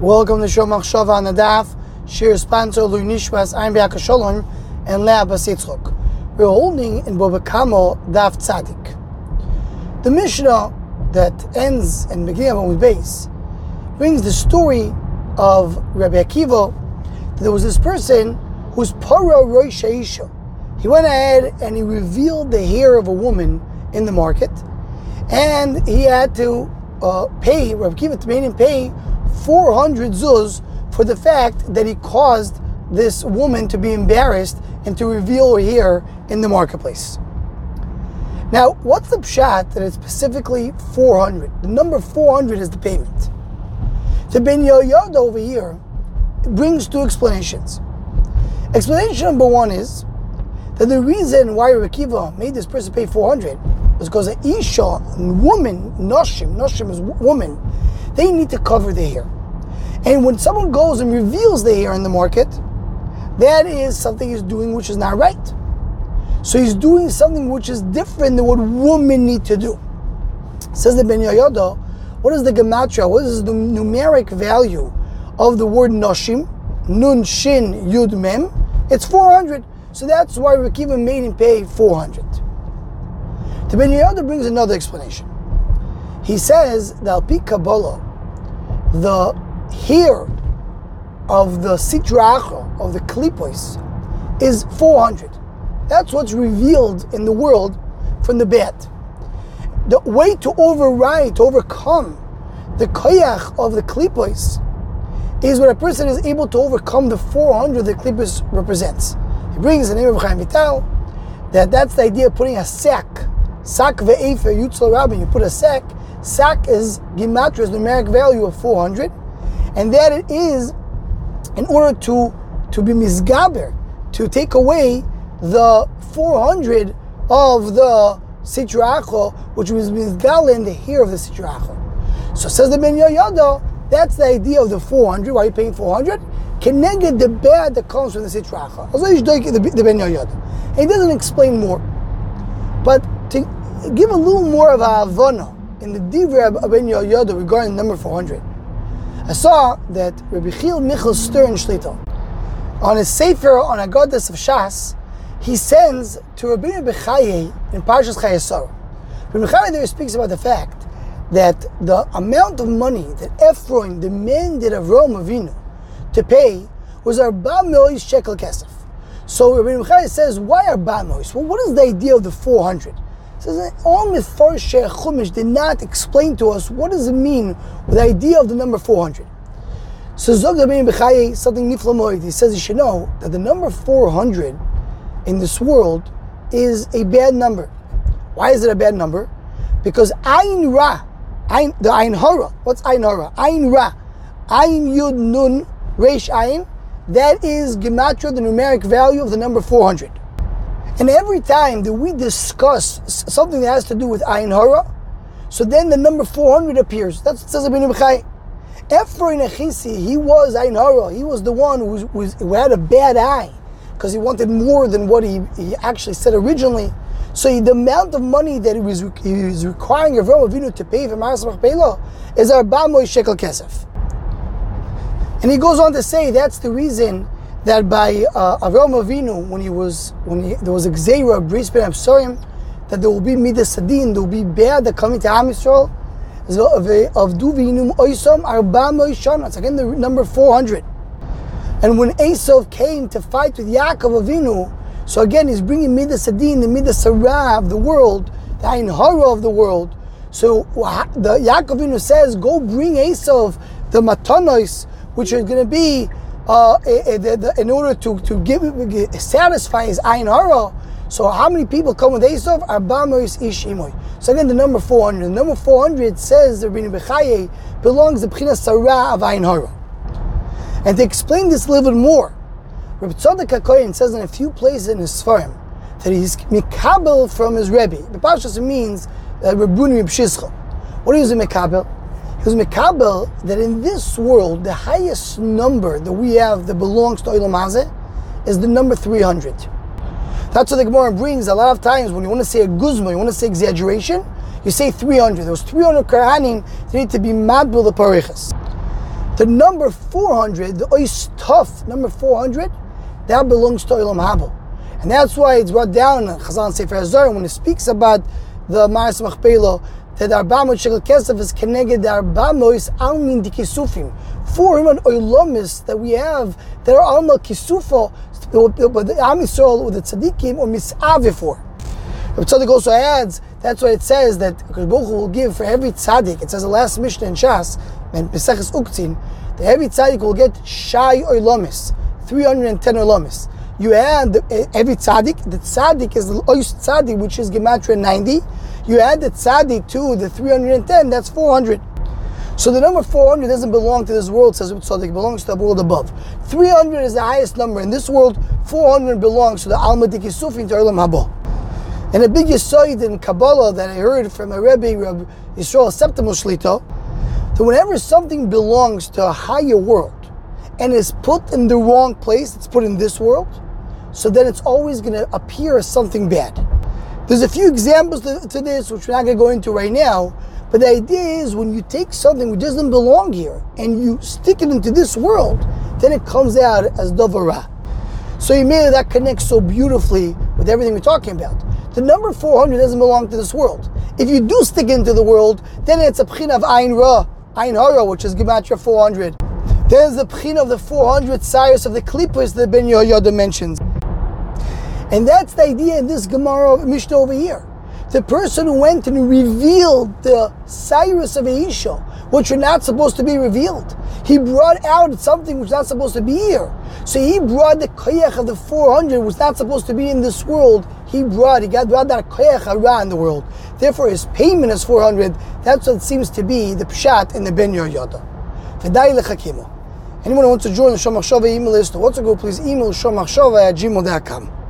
Welcome to Shom Machshava on the Daf. Shir sponsor Lui Nishmas Ein Be'aka Shalom and Lea Basitzchok. We're holding in Baba Kamo Daf Tzadik. The Mishnah that ends beginning of with base brings the story of Rabbi Akiva. There was this person who's Paro Roy. He went ahead and he revealed the hair of a woman in the market, and he had to uh, pay Rabbi Akiva to make him pay 400 zuz for the fact that he caused this woman to be embarrassed and to reveal her hair in the marketplace. Now, what's the pshat that it's specifically 400? The number 400 is the payment. The Ben Yoyod over here brings two explanations. Explanation number one is that the reason why Rekiva made this person pay 400 was because an Isha, woman, Noshim, Noshim is woman, they need to cover their hair. And when someone goes and reveals the hair in the market, that is something he's doing which is not right. So he's doing something which is different than what women need to do. Says the Ben Yoyoda, what is the gematria? What is the numeric value of the word noshim? Nun shin yud mem. It's 400. So that's why Rekiva made him pay 400. The Ben Yoyoda brings another explanation. He says that Alpi Kabbalah, the here of the Sitra of the Klipos, is 400. That's what's revealed in the world from the bed. The way to override, to overcome the koyach of the klipos is when a person is able to overcome the 400 that klipos represents. He brings the name of Chaim Vital that that's the idea of putting a sack, sack ve'efer yutzal rabin. You put a sack. Sack is gematria's numeric value of 400, and that it is in order to to be misgaber, to take away the 400 of the Sitracho, which was Mizgal in the hair of the Sitracho. So says the Ben Yoyada, that's the idea of the 400. Why are you paying 400? Can Connected the bad that comes from the Sitracha. The Ben Yoyada. And he doesn't explain more. But to give a little more of a Havana in the Divra of Ben Yoyada regarding number 400, I saw that Rabbi Chil Michal Stern Shlita, on his Sefer on Aggados of Shas, he sends to Rabbi Bechaye in Parshas Chayesar. Rabbi Bechaye there speaks about the fact that the amount of money that Ephron demanded of Rome Avinu to pay was Arba Mois shekel kesef. So Rabbi Bechaye says, why Arba Mois? Well, what is the idea of the 400? Says that all Mefarshei Chumash did not explain to us what does it mean with the idea of the number 400. So Zog Bechaye, something niflamoid, he says you should know that the number 400 in this world is a bad number. Why is it a bad number? Because Ain Ra, the Ain Hara, what's Ain Hara? Ain Ra, Ain Yud Nun Resh Ain, that is Gematria, the numeric value of the number 400. And every time that we discuss something that has to do with Ain Hara, so then the number 400 appears. That's what says Ibn B'chai. Ephron Echisi, he was Ain Hara, he was the one who, was, who had a bad eye because he wanted more than what he, he actually said originally. So he, the amount of money that he was, he was requiring Avram Avinu to pay for Maras Machpelah is Arba shekel kesef. And he goes on to say that's the reason that by uh, Avram Avinu, when he was when he, there was a Bris Ben Absorim, that there will be Midas Sadin, there will be bad that coming to Am Yisrael, of Duvinum Oisom Arba Moishana. It's again the number 400. And when Esav came to fight with Yaakov Avinu, so again he's bringing Midas Adin, the Midas Sarah of the world, the Ain Hara of the world. So the Yaakov Avinu says, go bring Esav the Matanos, which are going to be uh, a, the, in order to, to give satisfy his Ain Hara. So how many people come with Esav? Arbamos Ishimoy. So again, the number 400. The number 400 says the Rebbe Bechaye belongs to Bchina Sarah of Ain Hara. And to explain this a little bit more, Rabbi Tzadok HaKoyen says in a few places in his Sfarim that he's mikabel from his Rebbe. The Pashas means uh, Rabbuni Reb. What is a mikabel? Was mikabel that in this world, the highest number that we have that belongs to Olam is the number 300. That's what the Gemara brings. A lot of times when you want to say a guzma, you want to say exaggeration, you say 300. Those 300 Kohanim, they need to be madbil the parichas. The number 400, the Ois Tuf, number 400, that belongs to Olam. And that's why it's brought down in Chazal Sefer HaZohar when it speaks about the Maris Machpelah that Arbamot Shekel Kesef is connected the Arbamois Almin Dikisufim. 400 Oilomis that we have that are Alma Kisufa, but the Am Yisrael with the Tzaddikim or Misave. Rabbi Tzadok also adds, that's why it says that Baruch will give for every tzaddik, it says the last Mishnah in Shas, and Maseches Uktzin, that every tzaddik will get Shai Oilomis, 310 Oilomis. You add every tzaddik, the tzaddik is the Ois tzaddik, which is Gematria 90. You add the tzaddik to the 310, that's 400. So the number 400 doesn't belong to this world, says Tzadok, it belongs to the world above. 300 is the highest number in this world, 400 belongs to the Alma Dikisufin to Olam Haba. And a big yisoid in Kabbalah that I heard from a Rebbe, Rabbi Yisrael Septimus Shlita, that whenever something belongs to a higher world and is put in the wrong place, it's put in this world, so then it's always going to appear as something bad. There's a few examples to, to this, which we're not going to go into right now, but the idea is when you take something which doesn't belong here and you stick it into this world, then it comes out as Dovara. So you made that connects so beautifully with everything we're talking about. The number 400 doesn't belong to this world. If you do stick into the world, then it's a pchin of Ain Ra, Ain Hara, which is Gematria 400. There's the pchin of the 400 sires of the Klippas that Ben Yehoyada mentions. And that's the idea in this Gemara Mishnah over here. The person who went and revealed the Cyrus of Aisha, which are not supposed to be revealed. He brought out something which is not supposed to be here. So he brought the koyach of the 400, which is not supposed to be in this world. He brought, he got brought that koyach around the world. Therefore, his payment is 400. That's what seems to be the pshat in the Ben Yoda. Anyone who wants to join the Shomachshava email list or wants to go, please email shomachshava at gmail.com.